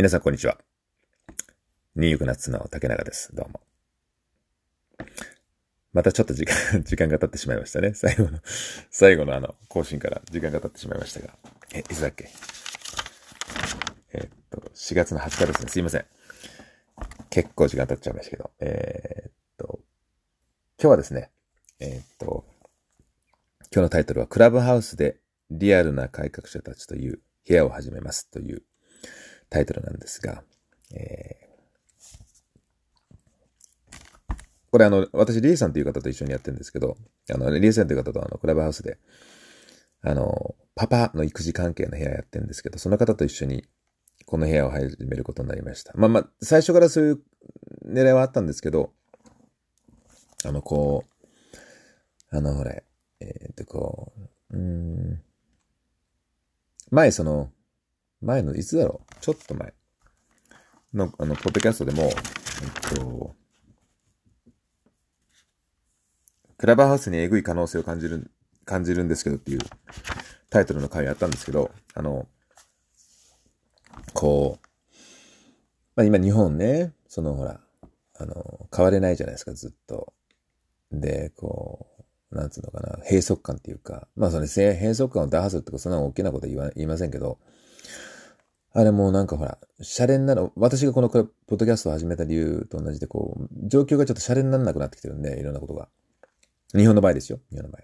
皆さん、こんにちは。ニュークナッツの竹中です。どうも。またちょっと時間、時間が経ってしまいましたね。最後の、最後のあの、更新から時間が経ってしまいましたが。え、いつだっけ？えー、っと、4月の20日ですね。すいません。結構時間経っちゃいましたけど。えー、っと、今日はですね、えー、っと、今日のタイトルは、クラブハウスでリアルな改革者たちという部屋を始めますというタイトルなんですが、えー、これあの、私、リエさんという方と一緒にやってるんですけど、あの、リエさんという方とあの、クラブハウスで、あの、パパの育児関係の部屋やってるんですけど、その方と一緒にこの部屋を始めることになりました。まあまあ、最初からそういう狙いはあったんですけど、あの、こう、あの、ほれ、えー、っと、こう、うん、前その、前の、いつだろう？ちょっと前の、あの、ポッドキャストでも、えっと、クラブハウスにえぐい可能性を感じる、感じるんですけどっていうタイトルの回あったんですけど、あの、こう、まあ今日本ね、そのほら、あの、変われないじゃないですか、ずっと。で、こう、なんつうのかな、閉塞感っていうか、まあそれ、閉塞感を打破するとか、そんな大きなこと言わ言いませんけど、あれもなんかほら、シャレになる、私がこのポッドキャストを始めた理由と同じで、こう、状況がちょっとシャレにならなくなってきてるんで、いろんなことが。日本の場合ですよ。日本の場合。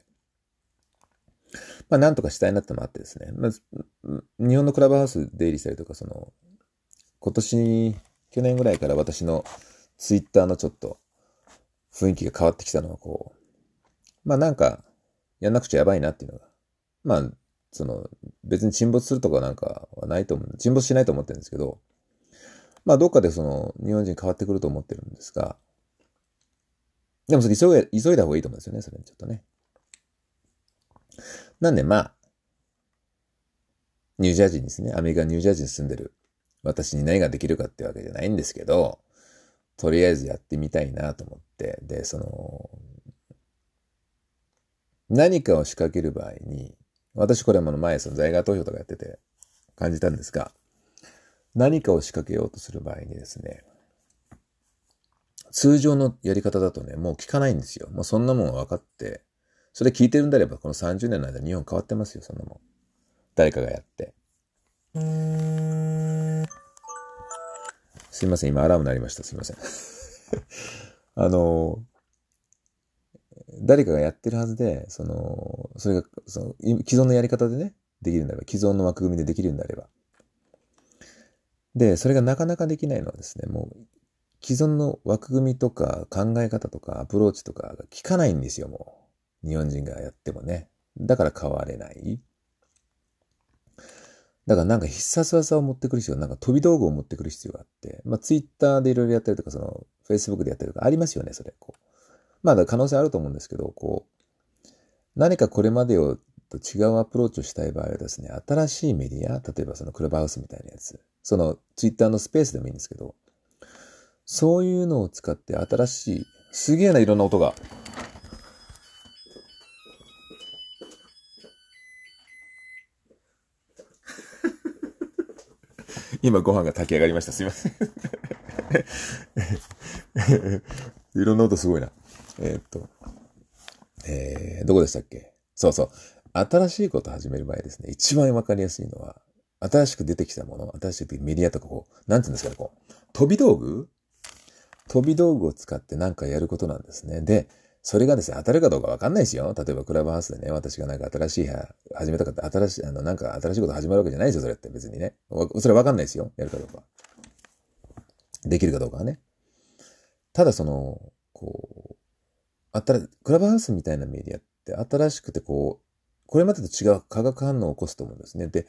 まあ、なんとかしたいなってのもあってですね。まず、日本のクラブハウス出入りしたりとか、その、今年、去年ぐらいから私のツイッターのちょっと雰囲気が変わってきたのは、こう、まあなんか、やんなくちゃやばいなっていうのが、まあ、その、別に沈没するとかなんかはないと思う。沈没しないと思ってるんですけど、まあ、どっかでその、日本人変わってくると思ってるんですが、でもそれ急い急いだ方がいいと思うんですよね、それちょっとね。なんでまあ、ニュージャージーにですね、アメリカニュージャージーに住んでる私に何ができるかってわけじゃないんですけど、とりあえずやってみたいなと思って、で、その、何かを仕掛ける場合に、私これも前その在外投票とかやってて感じたんですが、何かを仕掛けようとする場合にですね、通常のやり方だとね、もう聞かないんですよ。もうそんなもん分かって、それ聞いてるんであれば、この30年の間日本変わってますよ、そんなもん。誰かがやって。すいません、今アラーム鳴りました。すいません。あの、誰かがやってるはずで、その、それが、その、既存のやり方でね、できるんだれば、既存の枠組みでできるんであれば。で、それがなかなかできないのはですね、もう、既存の枠組みとか考え方とかアプローチとかが効かないんですよ、もう。日本人がやってもね。だから変われない。だからなんか必殺技を持ってくる必要、なんか飛び道具を持ってくる必要があって、まあツイッターでいろいろやったりとか、その、フェイスブックでやったりとかありますよね、それ。こうまだ可能性あると思うんですけど、こう、何かこれまでをと違うアプローチをしたい場合はですね、新しいメディア、例えばそのクラブハウスみたいなやつ、そのツイッターのスペースでもいいんですけど、そういうのを使って新しい、すげえないろんな音が。今ご飯が炊き上がりました。すいませんいろんな音すごいな。えー、っと、えー、どこでしたっけ？そうそう。新しいこと始める場合ですね、一番わかりやすいのは、新しく出てきたもの、新しくメディアとかこう、なんて言うんですかね、こう、飛び道具？飛び道具を使って何かやることなんですね。で、それがですね、当たるかどうかわかんないですよ。例えばクラブハウスでね、私がなんか新しい部屋始めたかった、新しい、あの、なんか新しいこと始まるわけじゃないですよ、それって別にね。それわかんないですよ。やるかどうか。できるかどうかはね。ただその、あた、クラブハウスみたいなメディアって新しくてこう、これまでと違う化学反応を起こすと思うんですね。で、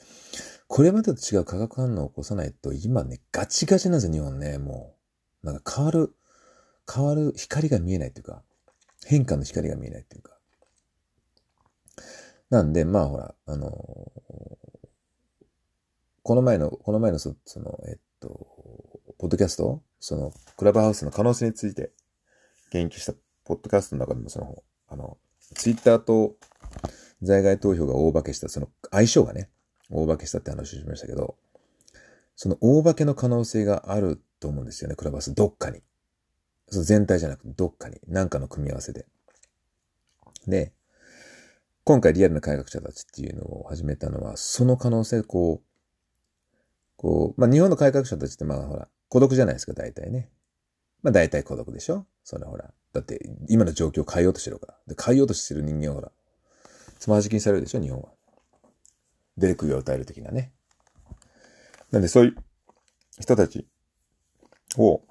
これまでと違う化学反応を起こさないと、今ね、ガチガチなんですよ、日本ね、もう。なんか変わる、変わる光が見えないっていうか、変化の光が見えないっていうか。なんで、まあほら、あのー、この前の、この前のそ、その、えっと、ポッドキャストその、クラブハウスの可能性について言及したポッドキャストの中でもその、あの、ツイッターと在外投票が大化けした、その相性がね、大化けしたって話をしましたけど、その大化けの可能性があると思うんですよね、クラブハウス。どっかに。その全体じゃなくて、どっかに。何かの組み合わせで。で、今回リアルな改革者たちっていうのを始めたのは、その可能性、こう、こう、まあ日本の改革者たちってまあほら、孤独じゃないですか、大体ね。まあ大体孤独でしょ？それほら。だって今の状況を変えようとしてるから。で、変えようとしてる人間はほら、つまじきにされるでしょ？日本は。出るを与える的なね。なんでそういう人たちを、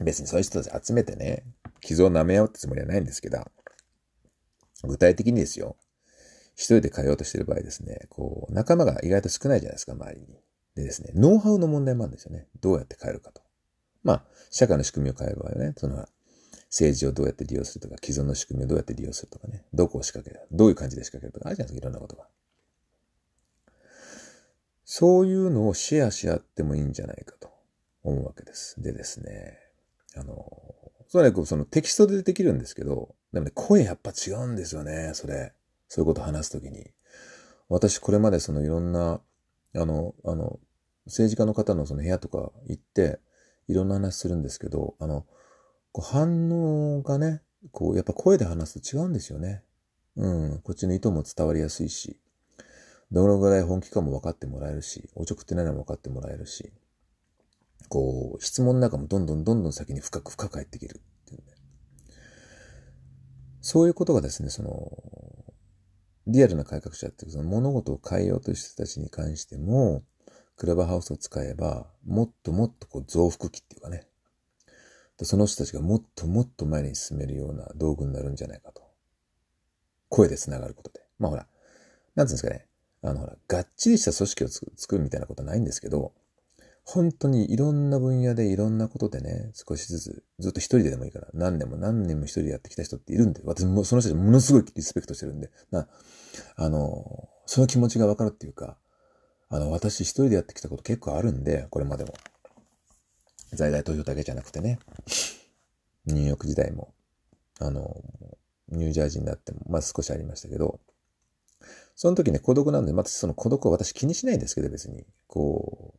別にそういう人たち集めてね、傷を舐めようってつもりはないんですけど、具体的にですよ、一人で変えようとしてる場合ですね、こう、仲間が意外と少ないじゃないですか、周りに。でですね、ノウハウの問題もあるんですよね。どうやって変えるかと。まあ、社会の仕組みを変える場合はね、その、政治をどうやって利用するとか、既存の仕組みをどうやって利用するとかね、どこを仕掛ける、どういう感じで仕掛けるとかあるじゃないですか、いろんなことが。そういうのをシェアし合ってもいいんじゃないかと思うわけです。でですね、あの、それはそのテキストでできるんですけど、でもね、声やっぱ違うんですよね、それ。そういうこと話すときに。私これまでそのいろんな、あの、あの、政治家の方のその部屋とか行って、いろんな話するんですけど、あの、こう反応がね、こう、やっぱ声で話すと違うんですよね。うん、こっちの意図も伝わりやすいし、どのぐらい本気かも分かってもらえるし、おちょくってないのも分かってもらえるし、こう、質問の中もどんどんどんどん先に深く深く入っていけるっていうね。そういうことがですね、その、リアルな改革者っていうその物事を変えようという人たちに関しても、クラブハウスを使えば、もっともっとこう増幅器っていうかね、その人たちがもっともっと前に進めるような道具になるんじゃないかと。声で繋がることで。まあほら、なんつうんですかね。あのほら、がっちりした組織を作るみたいなことはないんですけど、本当にいろんな分野でいろんなことでね、少しずつ、ずっと一人ででもいいから、何年も何年も一人でやってきた人っているんで、私もその人たちものすごいリスペクトしてるんで、な、あの、その気持ちがわかるっていうか、あの、私一人でやってきたこと結構あるんで、これまでも。在外投票だけじゃなくてね、ニューヨーク時代も、あの、ニュージャージーになっても、まあ少しありましたけど、その時ね、孤独なんで、またその孤独は私気にしないんですけど、別に。こ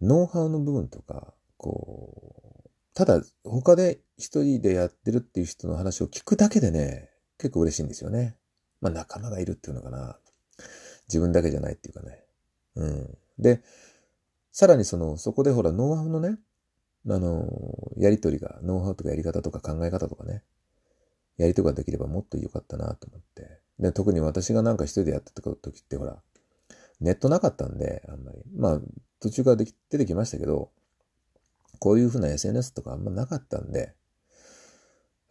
う、ノウハウの部分とか、こう、ただ他で一人でやってるっていう人の話を聞くだけでね、結構嬉しいんですよね。まあ仲間がいるっていうのかな。自分だけじゃないっていうかね。うん。で、さらにその、そこでほら、ノウハウのね、あの、やりとりが、ノウハウとかやり方とか考え方とかね、やりとかできればもっと良かったなと思って。で、特に私がなんか一人でやってた時ってほら、ネットなかったんで、あんまり。まあ、途中からでき出てきましたけど、こういうふうな SNS とかあんまなかったんで、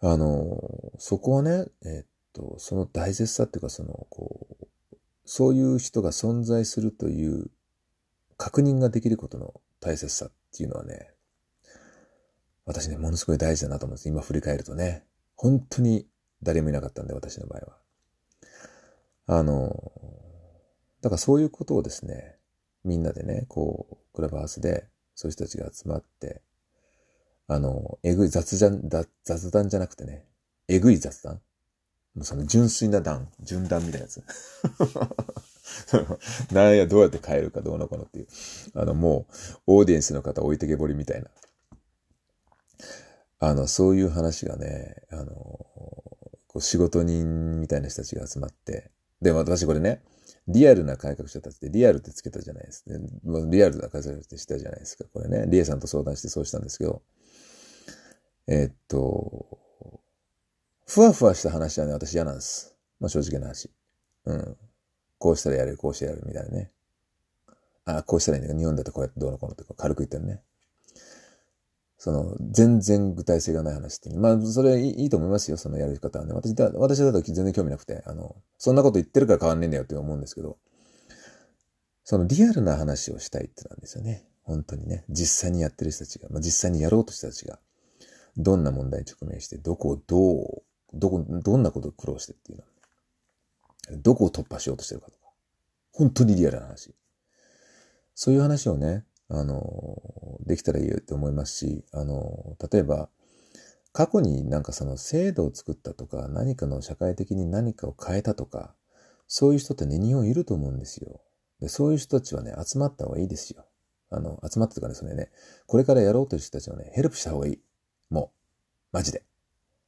あの、そこはね、えっと、その大切さっていうか、その、こう、そういう人が存在するという確認ができることの大切さっていうのはね、私ね、ものすごい大事だなと思うんです。今振り返るとね。本当に誰もいなかったんで、私の場合は。あの、だからそういうことをですね、みんなでね、こう、クラブハウスで、そういう人たちが集まって、あの、えぐい雑談、雑談じゃなくてね、えぐい雑談その純粋な談、純談みたいなやつ。なんや、どうやって変えるかどうのこのっていう。あの、もう、オーディエンスの方置いてけぼりみたいな。あの、そういう話がね、あの、こう仕事人みたいな人たちが集まって、で、私これね、リアルな改革者たちでリアルってつけたじゃないですか。リアルな改革者ってしたじゃないですか。これね、リエさんと相談してそうしたんですけど、え、っと、ふわふわした話はね、私嫌なんです。まあ正直な話。うん。こうしたらやる、こうしてやるみたいなね。あ、こうしたらいいんだけど日本だとこうやってどうのこうのって軽く言ってるね。その、全然具体性がない話って。まあ、それいいと思いますよ、そのやる方はね。私だ、私だと全然興味なくて、あの、そんなこと言ってるから変わんねえんだよって思うんですけど、そのリアルな話をしたいってなんですよね。本当にね。実際にやってる人たちが、まあ、実際にやろうとした人たちが、どんな問題に直面して、どこをどう、どこ、どんなことを苦労してっていうの。どこを突破しようとしてるかとか。本当にリアルな話。そういう話をね、あの、できたらいいよって思いますし、あの、例えば、過去になんかその制度を作ったとか、何かの社会的に何かを変えたとか、そういう人ってね、日本いると思うんですよ。で、そういう人たちはね、集まった方がいいですよ。あの、集まってとかね、それね、これからやろうという人たちをね、ヘルプした方がいい。もう、マジで。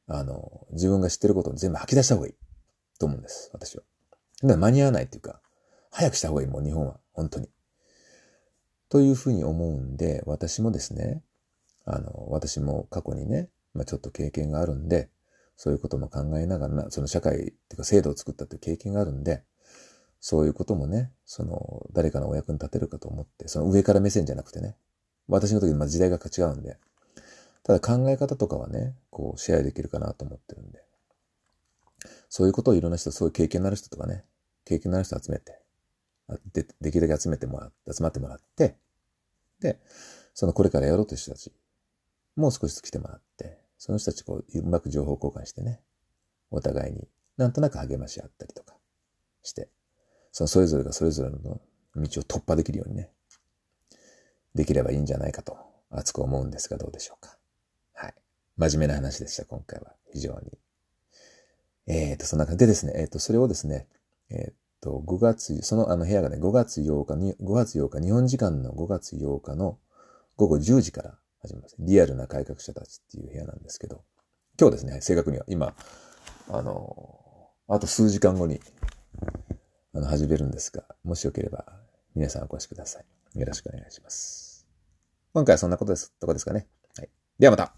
あの、自分が知ってることを全部吐き出した方がいい。と思うんです、私は。だから間に合わないっていうか、早くした方がいい、もう日本は。本当に。というふうに思うんで、私もですね、あの、私も過去にね、まあちょっと経験があるんで、そういうことも考えながらな、その社会っていうか制度を作ったっていう経験があるんで、そういうこともね、その、誰かのお役に立てるかと思って、その上から目線じゃなくてね、私の時まあ時代が違うんで、ただ考え方とかはね、こうシェアできるかなと思ってるんで、そういうことをいろんな人、そういう経験のある人とかね、経験のある人集めて、でできるだけ集めてもらって、集まってもらって、で、そのこれからやろうという人たち、もう少しずつ来てもらって、その人たちこう、うまく情報交換してね、お互いになんとなく励まし合ったりとかして、そのそれぞれがそれぞれの道を突破できるようにね、できればいいんじゃないかと熱く思うんですがどうでしょうか。真面目な話でした、今回は。非常に。えっ、ー、と、そんな感じでですね、えっ、ー、と、それをですね、えっ、ー、と、5月、そのあの部屋がね、5月8日に、5月8日、日本時間の5月8日の午後10時から始めます。リアルな改革者たちっていう部屋なんですけど、今日ですね、正確には今、あの、あと数時間後にあの、始めるんですが、もしよければ、皆さんお越しください。よろしくお願いします。今回はそんなことです、とこですかね。はい。ではまた